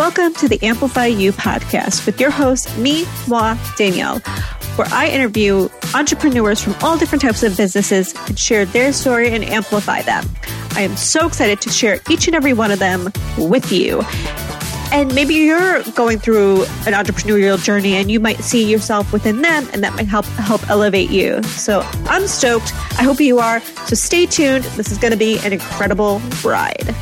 Welcome to the Amplify You podcast with your host, me, moi, Danielle, where I interview entrepreneurs from all different types of businesses and share their story and amplify them. I am so excited to share each and every one of them with you. And maybe you're going through an entrepreneurial journey and you might see yourself within them and that might help help elevate you. So I'm stoked. I hope you are. So stay tuned. This is going to be an incredible ride.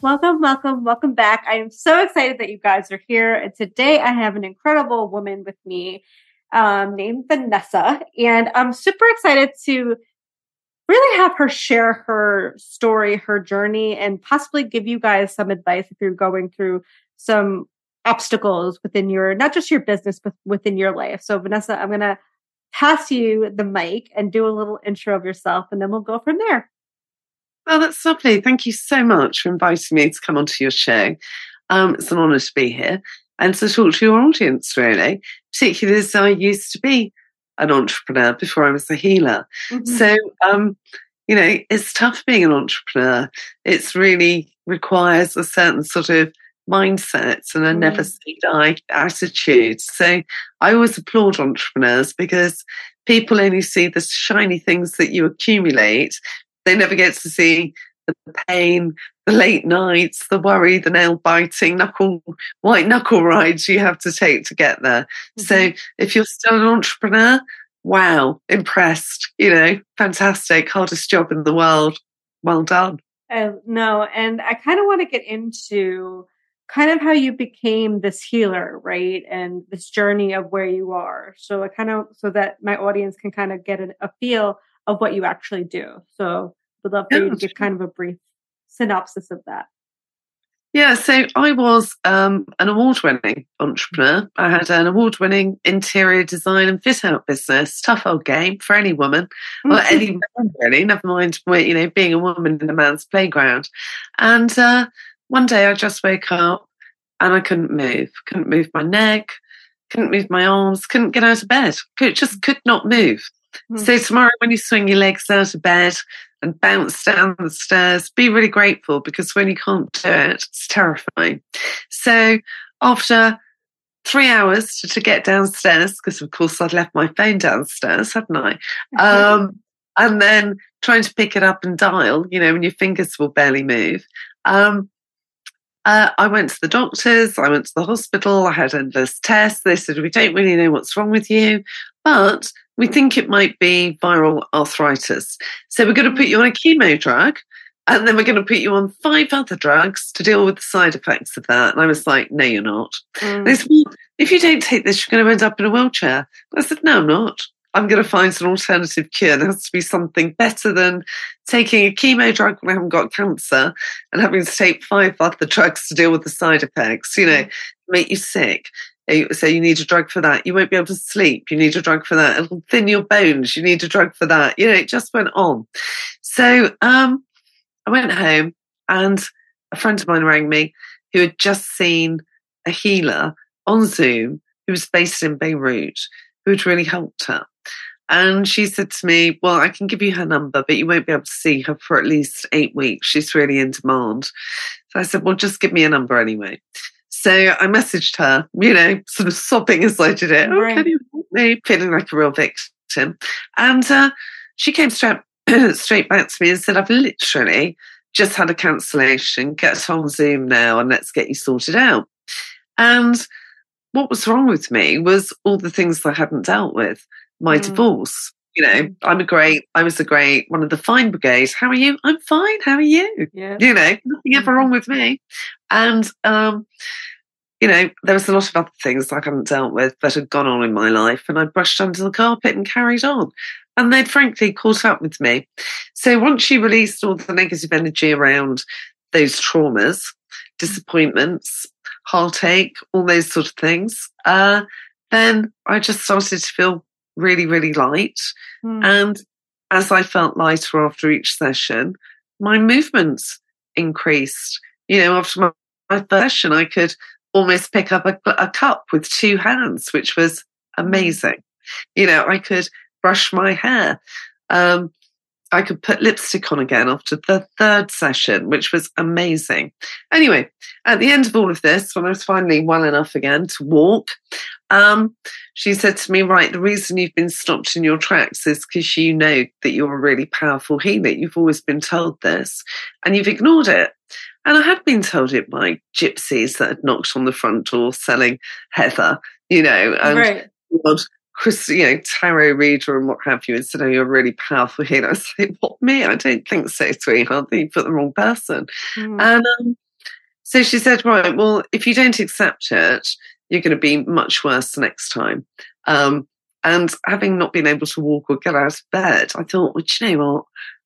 Welcome, welcome, welcome back. I am so excited that you guys are here. And today I have an incredible woman with me um, named Vanessa. And I'm super excited to really have her share her story, her journey, and possibly give you guys some advice if you're going through some obstacles within your, not just your business, but within your life. So, Vanessa, I'm going to pass you the mic and do a little intro of yourself, and then we'll go from there. Oh, that's lovely. Thank you so much for inviting me to come onto your show. Um, it's an honour to be here and to talk to your audience, really, particularly as I used to be an entrepreneur before I was a healer. Mm-hmm. So, um, you know, it's tough being an entrepreneur. It's really requires a certain sort of mindset and a mm. never say die attitude. So I always applaud entrepreneurs because people only see the shiny things that you accumulate they never get to see the pain, the late nights, the worry, the nail biting, knuckle, white knuckle rides you have to take to get there. Mm-hmm. So if you're still an entrepreneur, wow, impressed, you know, fantastic, hardest job in the world. Well done. Uh, no, and I kind of want to get into kind of how you became this healer, right? And this journey of where you are. So I kind of, so that my audience can kind of get a, a feel of what you actually do. So would love for you to give kind of a brief synopsis of that. Yeah, so I was um, an award winning entrepreneur. I had an award winning interior design and fit out business. Tough old game for any woman, or any man really, never mind, you know, being a woman in a man's playground. And uh, one day I just woke up and I couldn't move, couldn't move my neck, couldn't move my arms, couldn't get out of bed, could, just could not move. Mm. So tomorrow, when you swing your legs out of bed, and bounce down the stairs. Be really grateful because when you can't do it, it's terrifying. So after three hours to, to get downstairs, because of course I'd left my phone downstairs, hadn't I? Um, and then trying to pick it up and dial, you know, when your fingers will barely move. Um, uh, I went to the doctors, I went to the hospital, I had endless tests. They said, We don't really know what's wrong with you, but we think it might be viral arthritis. So we're going to put you on a chemo drug and then we're going to put you on five other drugs to deal with the side effects of that. And I was like, no, you're not. Mm. They said, well, if you don't take this, you're going to end up in a wheelchair. I said, no, I'm not. I'm going to find an alternative cure. There has to be something better than taking a chemo drug when I haven't got cancer and having to take five other drugs to deal with the side effects, you know, mm. make you sick. So you need a drug for that. You won't be able to sleep. You need a drug for that. It'll thin your bones. You need a drug for that. You know, it just went on. So um, I went home and a friend of mine rang me who had just seen a healer on Zoom who was based in Beirut who had really helped her. And she said to me, Well, I can give you her number, but you won't be able to see her for at least eight weeks. She's really in demand. So I said, Well, just give me a number anyway. So I messaged her, you know, sort of sobbing as I did it. Right. Oh, can you help me? Feeling like a real victim. And uh, she came straight, straight back to me and said, I've literally just had a cancellation. Get on Zoom now and let's get you sorted out. And what was wrong with me was all the things I hadn't dealt with. My mm. divorce, you know, mm. I'm a great, I was a great one of the fine brigade. How are you? I'm fine. How are you? Yeah. You know, nothing ever wrong with me. And um, you know, there was a lot of other things I hadn't dealt with that had gone on in my life, and I brushed under the carpet and carried on. And they'd frankly caught up with me. So once you released all the negative energy around those traumas, disappointments, heartache, all those sort of things, uh, then I just started to feel really, really light. Mm. And as I felt lighter after each session, my movements increased. You know, after my, my session, I could almost pick up a, a cup with two hands, which was amazing. You know, I could brush my hair. Um, I could put lipstick on again after the third session, which was amazing. Anyway, at the end of all of this, when I was finally well enough again to walk, um, she said to me, Right, the reason you've been stopped in your tracks is because you know that you're a really powerful healer. You've always been told this and you've ignored it. And I had been told it by gypsies that had knocked on the front door selling heather, you know, and right. Chris, you know, tarot reader and what have you, instead of you're really powerful healer. I say, what, me? I don't think so, sweetheart. You put the wrong person. Mm. And um, so she said, right, well, if you don't accept it, you're going to be much worse next time. Um, and having not been able to walk or get out of bed, I thought, well, you know what?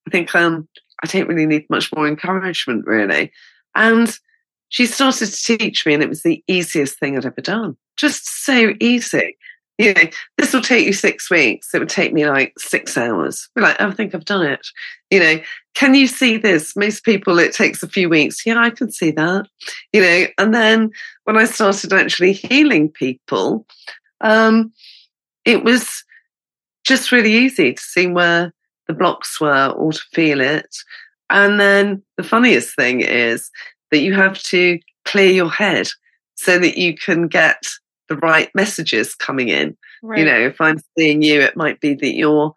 I think um, I don't really need much more encouragement, really. And she started to teach me, and it was the easiest thing I'd ever done. Just so easy you know, this will take you six weeks. It would take me like six hours. We're like, oh, I think I've done it. You know, can you see this? Most people, it takes a few weeks. Yeah, I can see that. You know, and then when I started actually healing people, um, it was just really easy to see where the blocks were or to feel it. And then the funniest thing is that you have to clear your head so that you can get the right messages coming in. Right. You know, if I'm seeing you, it might be that your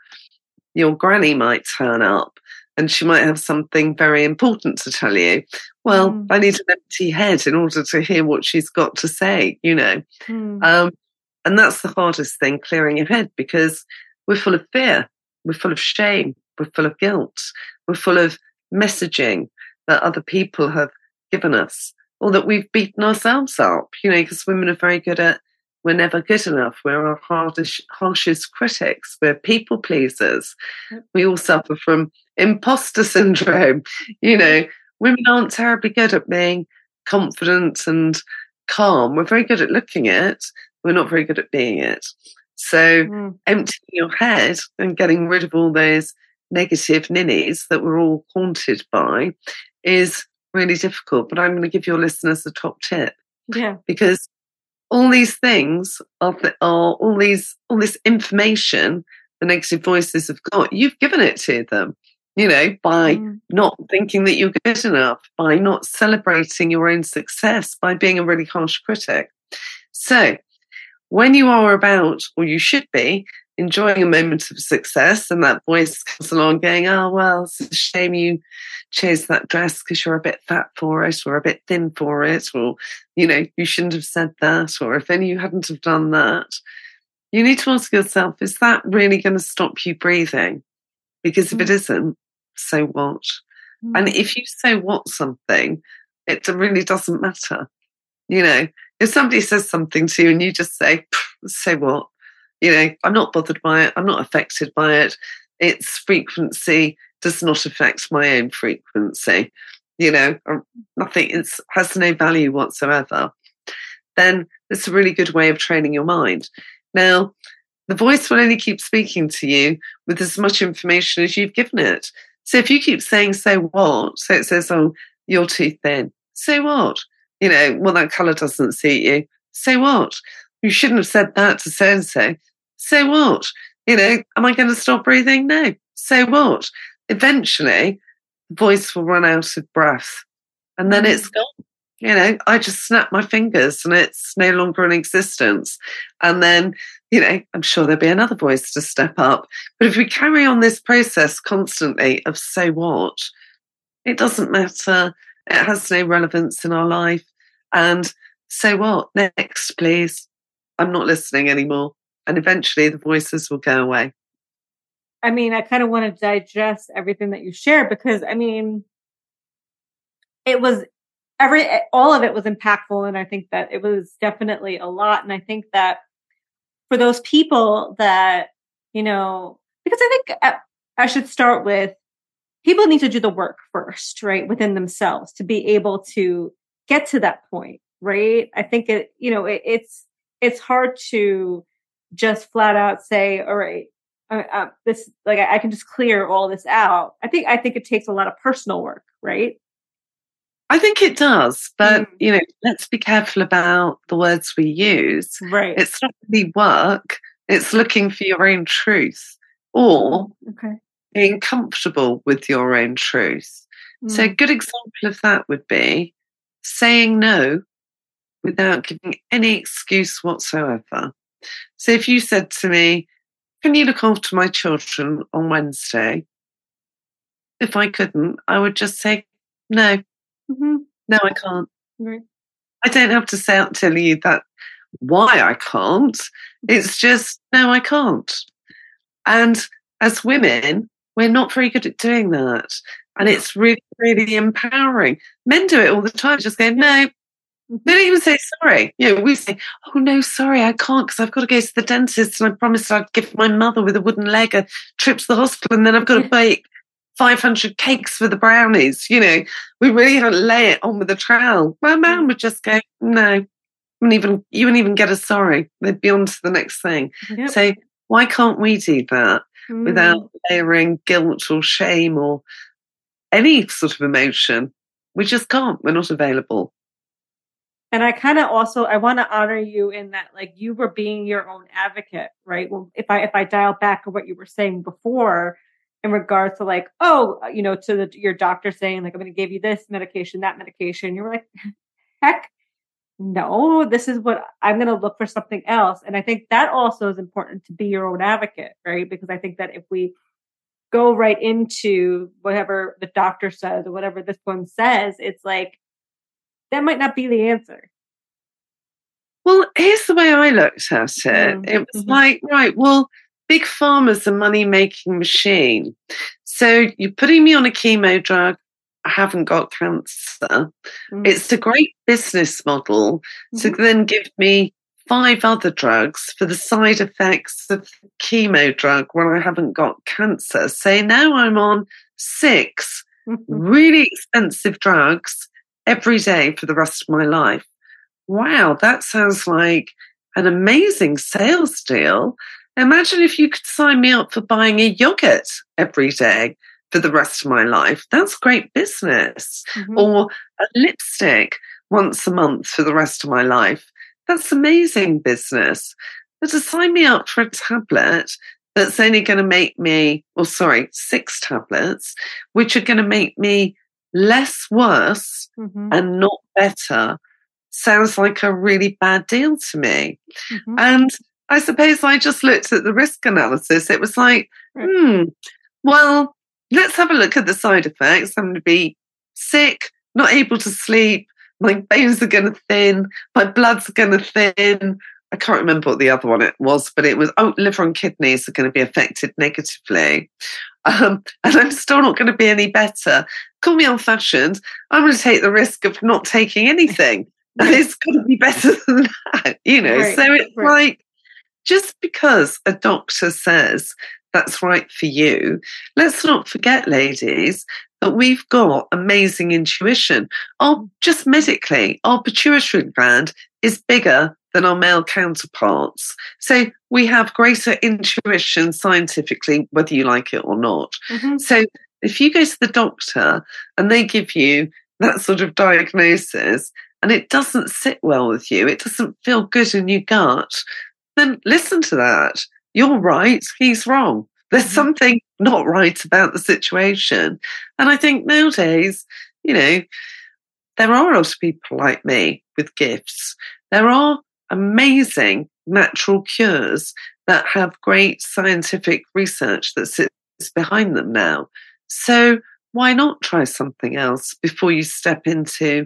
your granny might turn up and she might have something very important to tell you. Well, mm. I need an empty head in order to hear what she's got to say, you know. Mm. Um, and that's the hardest thing, clearing your head, because we're full of fear, we're full of shame, we're full of guilt, we're full of messaging that other people have given us or that we've beaten ourselves up, you know, because women are very good at we're never good enough. We're our hardest, harshest critics. We're people pleasers. We all suffer from imposter syndrome. You know, women aren't terribly good at being confident and calm. We're very good at looking it. We're not very good at being it. So mm. emptying your head and getting rid of all those negative ninnies that we're all haunted by is really difficult. But I'm going to give your listeners a top tip. Yeah. Because all these things are, are all these all this information the negative voices have got you've given it to them you know by mm. not thinking that you're good enough by not celebrating your own success by being a really harsh critic so when you are about or you should be enjoying a moment of success and that voice comes along going oh well it's a shame you chose that dress because you're a bit fat for it or a bit thin for it, or, you know, you shouldn't have said that, or if any you hadn't have done that, you need to ask yourself, is that really going to stop you breathing? Because if it mm. isn't, so what? Mm. And if you say what something, it really doesn't matter. You know, if somebody says something to you and you just say, say what? You know, I'm not bothered by it. I'm not affected by it. Its frequency does not affect my own frequency, you know, um, nothing, it has no value whatsoever, then it's a really good way of training your mind. Now, the voice will only keep speaking to you with as much information as you've given it. So if you keep saying, so what? So it says, oh, you're too thin. So what? You know, well, that colour doesn't suit you. So what? You shouldn't have said that to so and so. So what? You know, am I going to stop breathing? No. So what? eventually the voice will run out of breath and then it's mm. gone. You know, I just snap my fingers and it's no longer in existence. And then, you know, I'm sure there'll be another voice to step up. But if we carry on this process constantly of say what, it doesn't matter. It has no relevance in our life. And say what? Next, please. I'm not listening anymore. And eventually the voices will go away. I mean, I kind of want to digest everything that you shared because I mean, it was every, all of it was impactful. And I think that it was definitely a lot. And I think that for those people that, you know, because I think uh, I should start with people need to do the work first, right? Within themselves to be able to get to that point, right? I think it, you know, it, it's, it's hard to just flat out say, all right, uh, uh, this like I, I, can just clear all this out. I think I think it takes a lot of personal work, right? I think it does, but mm. you know, let's be careful about the words we use. Right. It's not really work. It's looking for your own truth, or okay. being comfortable with your own truth. Mm. So, a good example of that would be saying no without giving any excuse whatsoever. So, if you said to me, Can you look after my children on Wednesday? If I couldn't, I would just say, No, mm-hmm. no, I can't. Right. I don't have to say out tell you that why I can't. It's just, no, I can't. And as women, we're not very good at doing that. And it's really, really empowering. Men do it all the time, just go, no. They don't even say sorry. You know, we say, oh no, sorry, I can't because I've got to go to the dentist and I promised I'd give my mother with a wooden leg a trip to the hospital and then I've got to bake 500 cakes for the brownies. You know, we really had to lay it on with a trowel. My man would just go, no, wouldn't even, you wouldn't even get a sorry. They'd be on to the next thing. Yep. So why can't we do that? mm. without layering guilt or shame or any sort of emotion. We just can't. We're not available. And I kind of also I want to honor you in that like you were being your own advocate, right? Well, if I if I dial back to what you were saying before in regards to like, oh, uh, you know, to the, your doctor saying like I'm going to give you this medication, that medication, you're like, heck no, this is what I'm going to look for something else. And I think that also is important to be your own advocate, right? Because I think that if we go right into whatever the doctor says or whatever this one says, it's like that might not be the answer. Well, here's the way I looked at it. Mm-hmm. It was mm-hmm. like, right, well, big pharma's a money making machine. So you're putting me on a chemo drug. I haven't got cancer. Mm. It's a great business model mm-hmm. to then give me five other drugs for the side effects of chemo drug when I haven't got cancer. So now I'm on 6 mm-hmm. really expensive drugs every day for the rest of my life. Wow, that sounds like an amazing sales deal. Imagine if you could sign me up for buying a yogurt every day for the rest of my life. That's great business. Mm-hmm. Or a lipstick once a month for the rest of my life. That's amazing business. But to sign me up for a tablet that's only going to make me, or sorry, six tablets, which are going to make me less worse mm-hmm. and not better, sounds like a really bad deal to me. Mm-hmm. And I suppose I just looked at the risk analysis. It was like, hmm, well, let's have a look at the side effects. I'm going to be sick, not able to sleep, my bones are going to thin, my blood's going to thin. I can't remember what the other one it was, but it was oh, liver and kidneys are going to be affected negatively. Um, and I'm still not going to be any better. Call me old fashioned. I'm going to take the risk of not taking anything. and it's going to be better than that, you know? Right, so it's right. like, just because a doctor says that's right for you. Let's not forget, ladies, that we've got amazing intuition. Our, just medically, our pituitary gland is bigger than our male counterparts. So we have greater intuition scientifically, whether you like it or not. Mm-hmm. So if you go to the doctor and they give you that sort of diagnosis and it doesn't sit well with you, it doesn't feel good in your gut, then listen to that you're right, he's wrong. There's mm-hmm. something not right about the situation. And I think nowadays, you know, there are a lot of people like me with gifts. There are amazing natural cures that have great scientific research that sits behind them now. So why not try something else before you step into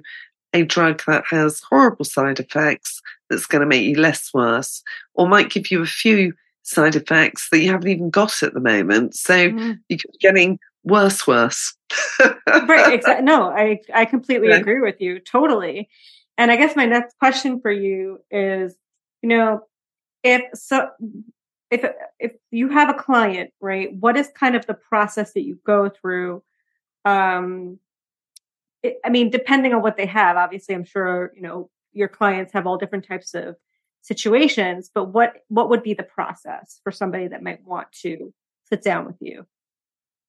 a drug that has horrible side effects that's going to make you less worse or might give you a few side effects that you haven't even got at the moment. So mm-hmm. you're getting worse, worse. right. Exactly. No, I, I completely yeah. agree with you. Totally. And I guess my next question for you is, you know, if so, if, if you have a client, right, what is kind of the process that you go through? Um, it, I mean, depending on what they have, obviously, I'm sure, you know, your clients have all different types of situations but what what would be the process for somebody that might want to sit down with you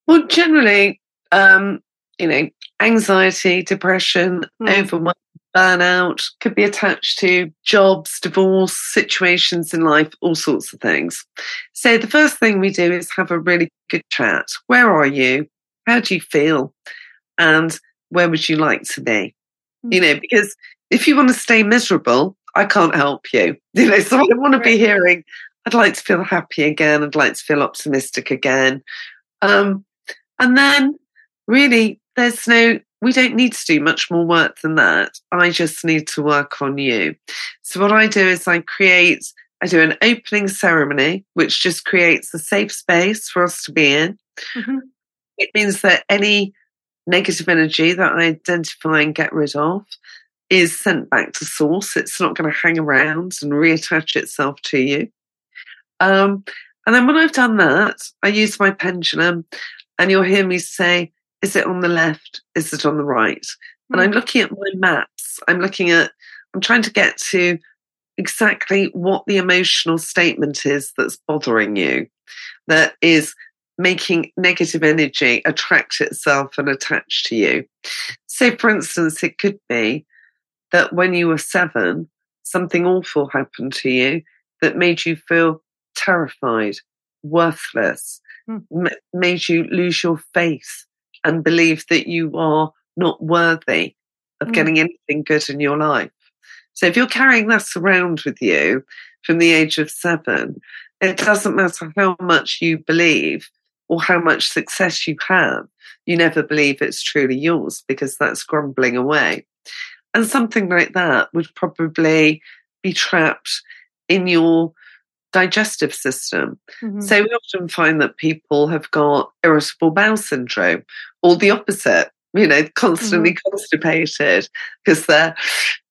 well generally um you know anxiety depression mm. overwhelm burnout, could be attached to jobs, divorce, situations in life, all sorts of things. So the first thing we do is have a really good chat. Where are you? How do you feel? And where would you like to be? Mm-hmm. You know, because if you want to stay miserable, I can't help you. You know, so I want to be hearing, I'd like to feel happy again. I'd like to feel optimistic again. Um, and then really, there's no we don't need to do much more work than that. I just need to work on you. So what I do is I create, I do an opening ceremony, which just creates a safe space for us to be in. Mm-hmm. It means that any negative energy that I identify and get rid of is sent back to source. It's not going to hang around and reattach itself to you. Um, and then when I've done that, I use my pendulum and you'll hear me say, is it on the left? Is it on the right? And I'm hmm. looking at my maps. I'm looking at, I'm trying to get to exactly what the emotional statement is that's bothering you, that is making negative energy attract itself and attach to you. So, for instance, it could be that when you were seven, something awful happened to you that made you feel terrified, worthless, hmm. made you lose your faith and believe that you are not worthy of mm. getting anything good in your life. So if you're carrying that around with you from the age of seven, it doesn't matter how much you believe or how much success you have, you never believe it's truly yours because that's grumbling away. And something like that would probably be trapped in your digestive system. Mm-hmm. So we often find that people have got irritable bowel syndrome or the opposite, you know, constantly mm-hmm. constipated because they're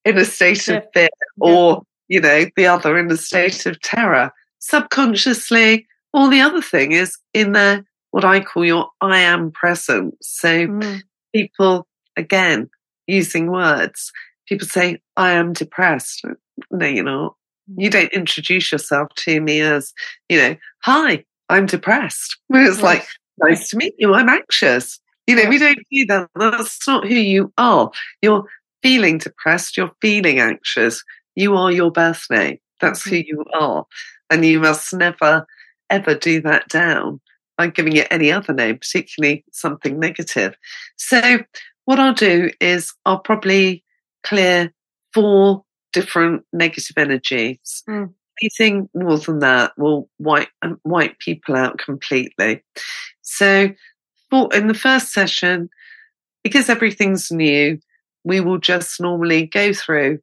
in a state of fear or, you know, the other in a state of terror. Subconsciously, or the other thing is in their what I call your I am presence. So mm. people, again, using words, people say, I am depressed. No, you're not you don't introduce yourself to me as, you know, hi, I'm depressed. It's like, nice to meet you. I'm anxious. You know, we don't do that. That's not who you are. You're feeling depressed. You're feeling anxious. You are your birth name. That's who mm-hmm. you are. And you must never, ever do that down by giving it any other name, particularly something negative. So what I'll do is I'll probably clear four different negative energies. Mm. Anything more than that will wipe um, wipe people out completely. So, for, in the first session, because everything's new, we will just normally go through,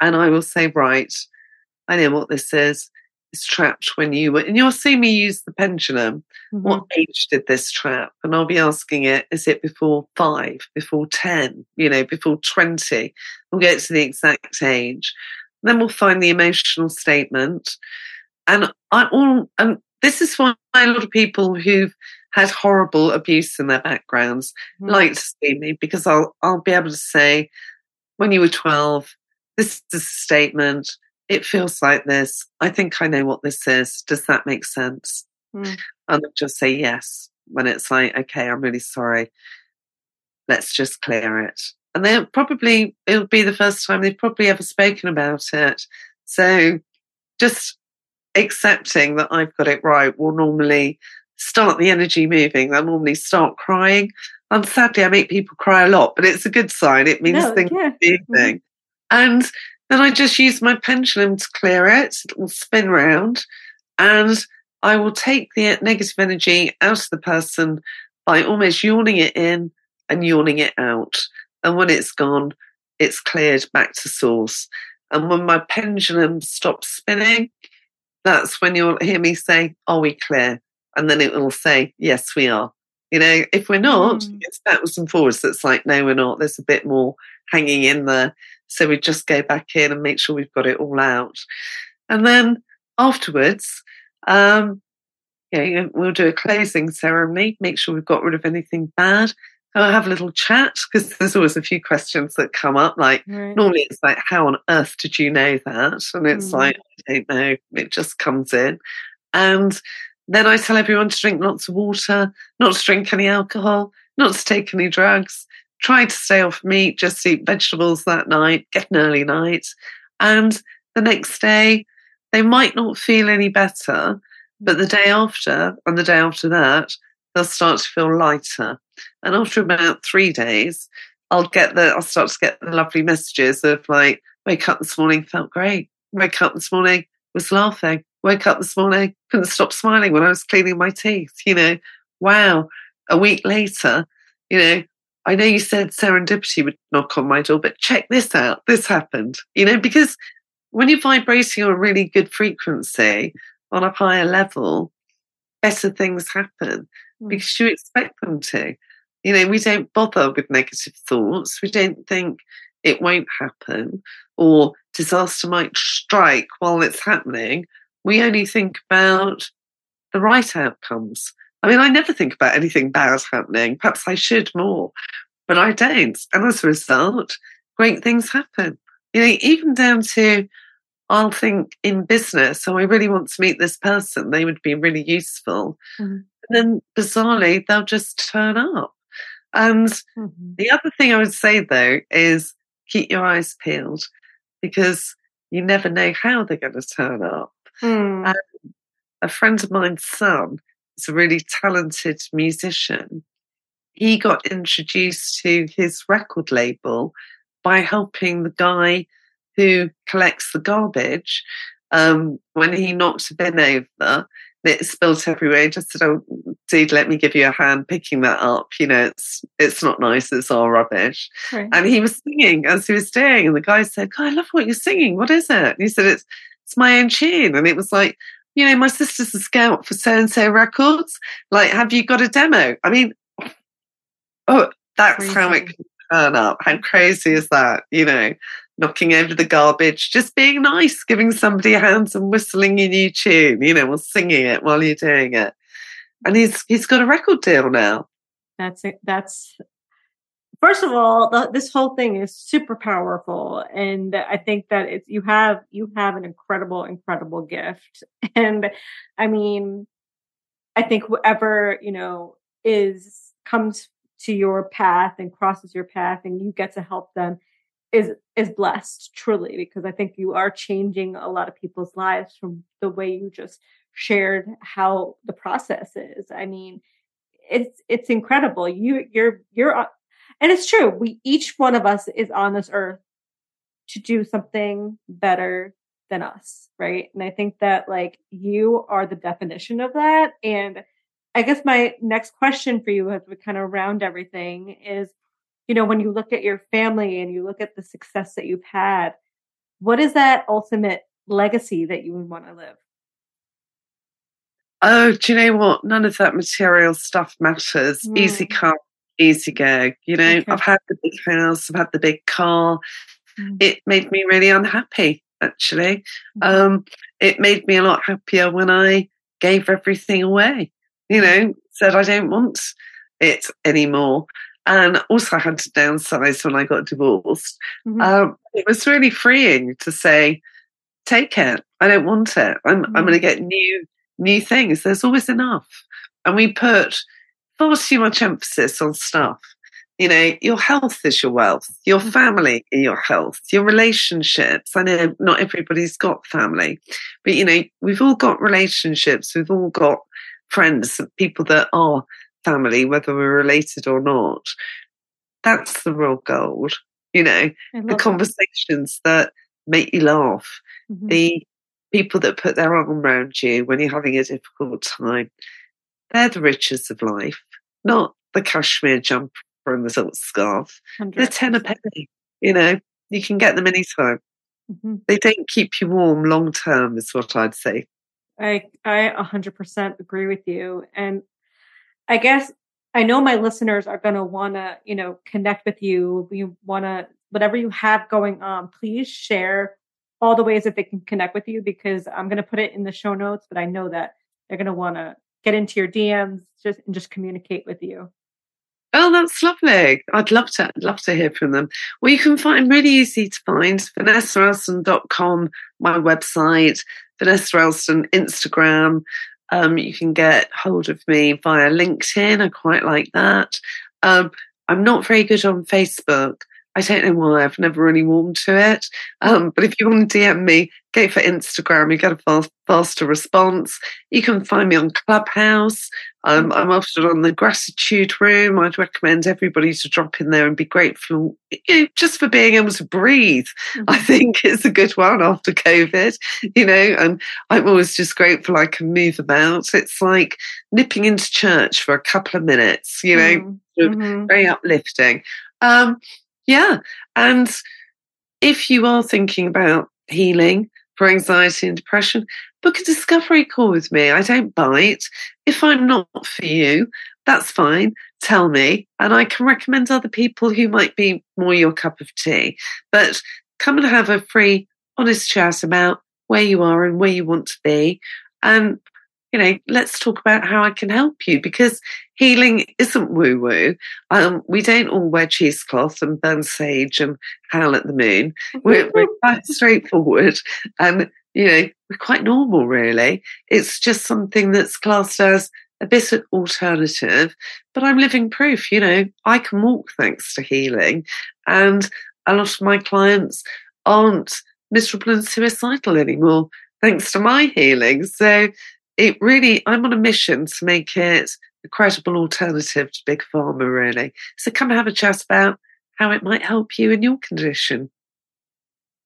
and I will say, right, I know what this is is trapped when you were, and you'll see me use the pendulum. Mm-hmm. What age did this trap? And I'll be asking it, is it before five, before 10, you know, before 20? We'll get to the exact age. Then we'll find the emotional statement. And I all, and this is why a lot of people who've had horrible abuse in their backgrounds mm-hmm. like to see me because I'll, I'll be able to say, when you were 12, this is a statement it feels like this. I think I know what this is. Does that make sense? Mm. And just say yes when it's like, okay, I'm really sorry. Let's just clear it. And then probably it'll be the first time they've probably ever spoken about it. So just accepting that I've got it right will normally start the energy moving. They'll normally start crying. And sadly, I make people cry a lot, but it's a good sign. It means no, things yeah. are moving. Mm. And then I just use my pendulum to clear it. It will spin round and I will take the negative energy out of the person by almost yawning it in and yawning it out. And when it's gone, it's cleared back to source. And when my pendulum stops spinning, that's when you'll hear me say, Are we clear? And then it will say, Yes, we are. You know, if we're not, mm. it's backwards and forwards. It's like, No, we're not. There's a bit more hanging in there. So we just go back in and make sure we've got it all out. And then afterwards, um, yeah, we'll do a closing ceremony, make sure we've got rid of anything bad. I'll have a little chat because there's always a few questions that come up. Like right. normally it's like, how on earth did you know that? And it's mm. like, I don't know. It just comes in. And then I tell everyone to drink lots of water, not to drink any alcohol, not to take any drugs, try to stay off meat, just eat vegetables that night, get an early night. And the next day, they might not feel any better, but the day after and the day after that, they'll start to feel lighter. And after about three days, I'll get the, I'll start to get the lovely messages of like, wake up this morning, felt great. Wake up this morning, was laughing. Wake up this morning, couldn't stop smiling when I was cleaning my teeth. You know, wow. A week later, you know, I know you said serendipity would knock on my door, but check this out. This happened, you know, because when you're vibrating on a really good frequency on a higher level, better things happen mm. because you expect them to. You know, we don't bother with negative thoughts. We don't think it won't happen or disaster might strike while it's happening. We only think about the right outcomes. I mean, I never think about anything bad happening. Perhaps I should more, but I don't. And as a result, great things happen. You know, even down to I'll think in business, so I really want to meet this person. They would be really useful. Mm-hmm. And then bizarrely, they'll just turn up. And mm-hmm. the other thing I would say though is keep your eyes peeled because you never know how they're going to turn up. Mm. a friend of mine's son is a really talented musician. He got introduced to his record label by helping the guy who collects the garbage um, when he knocked a bin over it spilt everywhere. He just said, "Oh, dude, let me give you a hand picking that up. You know, it's it's not nice. It's all rubbish." Right. And he was singing as he was doing, and the guy said, "God, I love what you're singing. What is it?" And he said, "It's it's my own tune." And it was like, you know, my sister's a scout for so and so records. Like, have you got a demo? I mean, oh, that's crazy. how it can turn up. How crazy is that? You know, knocking over the garbage, just being nice, giving somebody a hand and whistling a new tune, you know, or singing it while you're doing it. And he's he's got a record deal now. That's it. That's first of all, the, this whole thing is super powerful, and I think that it's you have you have an incredible, incredible gift. And I mean, I think whoever you know is comes to your path and crosses your path, and you get to help them is is blessed truly because I think you are changing a lot of people's lives from the way you just shared how the process is. I mean, it's it's incredible. You you're you're and it's true. We each one of us is on this earth to do something better than us, right? And I think that like you are the definition of that and I guess my next question for you as we kind of round everything is you know, when you look at your family and you look at the success that you've had, what is that ultimate legacy that you would want to live? Oh, do you know what? None of that material stuff matters. Mm. Easy come, easy go. You know, okay. I've had the big house, I've had the big car. Mm. It made me really unhappy, actually. Mm. Um, it made me a lot happier when I gave everything away. You know, said I don't want it anymore and also I had to downsize when I got divorced. Mm-hmm. Um, it was really freeing to say, "Take it. I don't want it. I'm mm-hmm. I'm going to get new new things. There's always enough." And we put far too much emphasis on stuff. You know, your health is your wealth, your mm-hmm. family is your health, your relationships. I know not everybody's got family, but you know, we've all got relationships. We've all got friends, people that are family, whether we're related or not. That's the real gold, you know, the conversations that. that. make you laugh, mm-hmm. the people that put their arm around you when you're having a difficult time. They're the riches of life, not the cashmere jumper and the silk scarf. 100%. They're ten a penny, you know, you can get them anytime. Mm-hmm. They don't keep you warm long term, is what I'd say. I I 100% agree with you. And I guess I know my listeners are going to want to, you know, connect with you. You want to, whatever you have going on, please share all the ways that they can connect with you because I'm going to put it in the show notes, but I know that they're going to want to get into your DMs just and just communicate with you. Oh, that's lovely. I'd love to I'd love to hear from them. Well, you can find really easy to find vanessaelston.com, my website, Vanessa Elston Instagram, um, you can get hold of me via LinkedIn. I quite like that. Um, I'm not very good on Facebook. I don't know why. I've never really warmed to it. Um, but if you want to DM me, go for Instagram. You get a fast, faster response. You can find me on Clubhouse. Um, I'm often on the Gratitude Room. I'd recommend everybody to drop in there and be grateful you know, just for being able to breathe. Mm-hmm. I think it's a good one after COVID, you know, and I'm always just grateful I can move about. It's like nipping into church for a couple of minutes, you know, mm-hmm. very uplifting. Um, yeah. And if you are thinking about healing for anxiety and depression, book a discovery call with me. I don't bite. If I'm not for you, that's fine. Tell me, and I can recommend other people who might be more your cup of tea. But come and have a free, honest chat about where you are and where you want to be. And you know, let's talk about how I can help you because healing isn't woo woo. Um, we don't all wear cheesecloth and burn sage and howl at the moon. We're, we're quite straightforward and, you know, we're quite normal, really. It's just something that's classed as a bit of alternative, but I'm living proof, you know, I can walk thanks to healing. And a lot of my clients aren't miserable and suicidal anymore thanks to my healing. So it really, I'm on a mission to make it a credible alternative to big pharma, really. So come have a chat about how it might help you in your condition.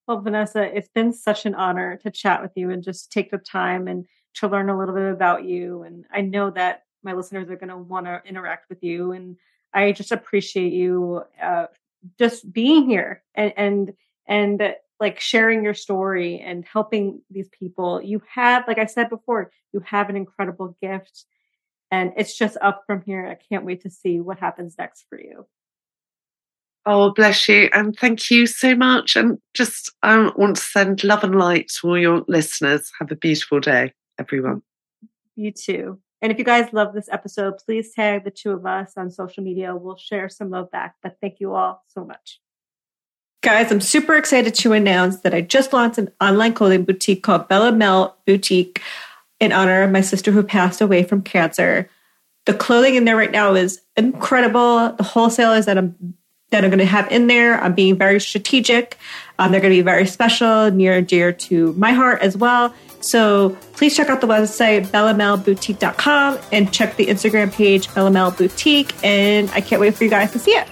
Well, Vanessa, it's been such an honor to chat with you and just take the time and to learn a little bit about you. And I know that my listeners are going to want to interact with you. And I just appreciate you uh, just being here and and and like sharing your story and helping these people. You have, like I said before, you have an incredible gift and it's just up from here. I can't wait to see what happens next for you. Oh, bless you. And thank you so much. And just, I want to send love and light to all your listeners. Have a beautiful day, everyone. You too. And if you guys love this episode, please tag the two of us on social media. We'll share some love back. But thank you all so much. Guys, I'm super excited to announce that I just launched an online clothing boutique called Bella Mel Boutique in honor of my sister who passed away from cancer. The clothing in there right now is incredible. The wholesalers that I'm that I'm going to have in there, I'm being very strategic. Um, they're going to be very special, near and dear to my heart as well. So please check out the website, bellamelboutique.com and check the Instagram page, Bella Mel Boutique. And I can't wait for you guys to see it.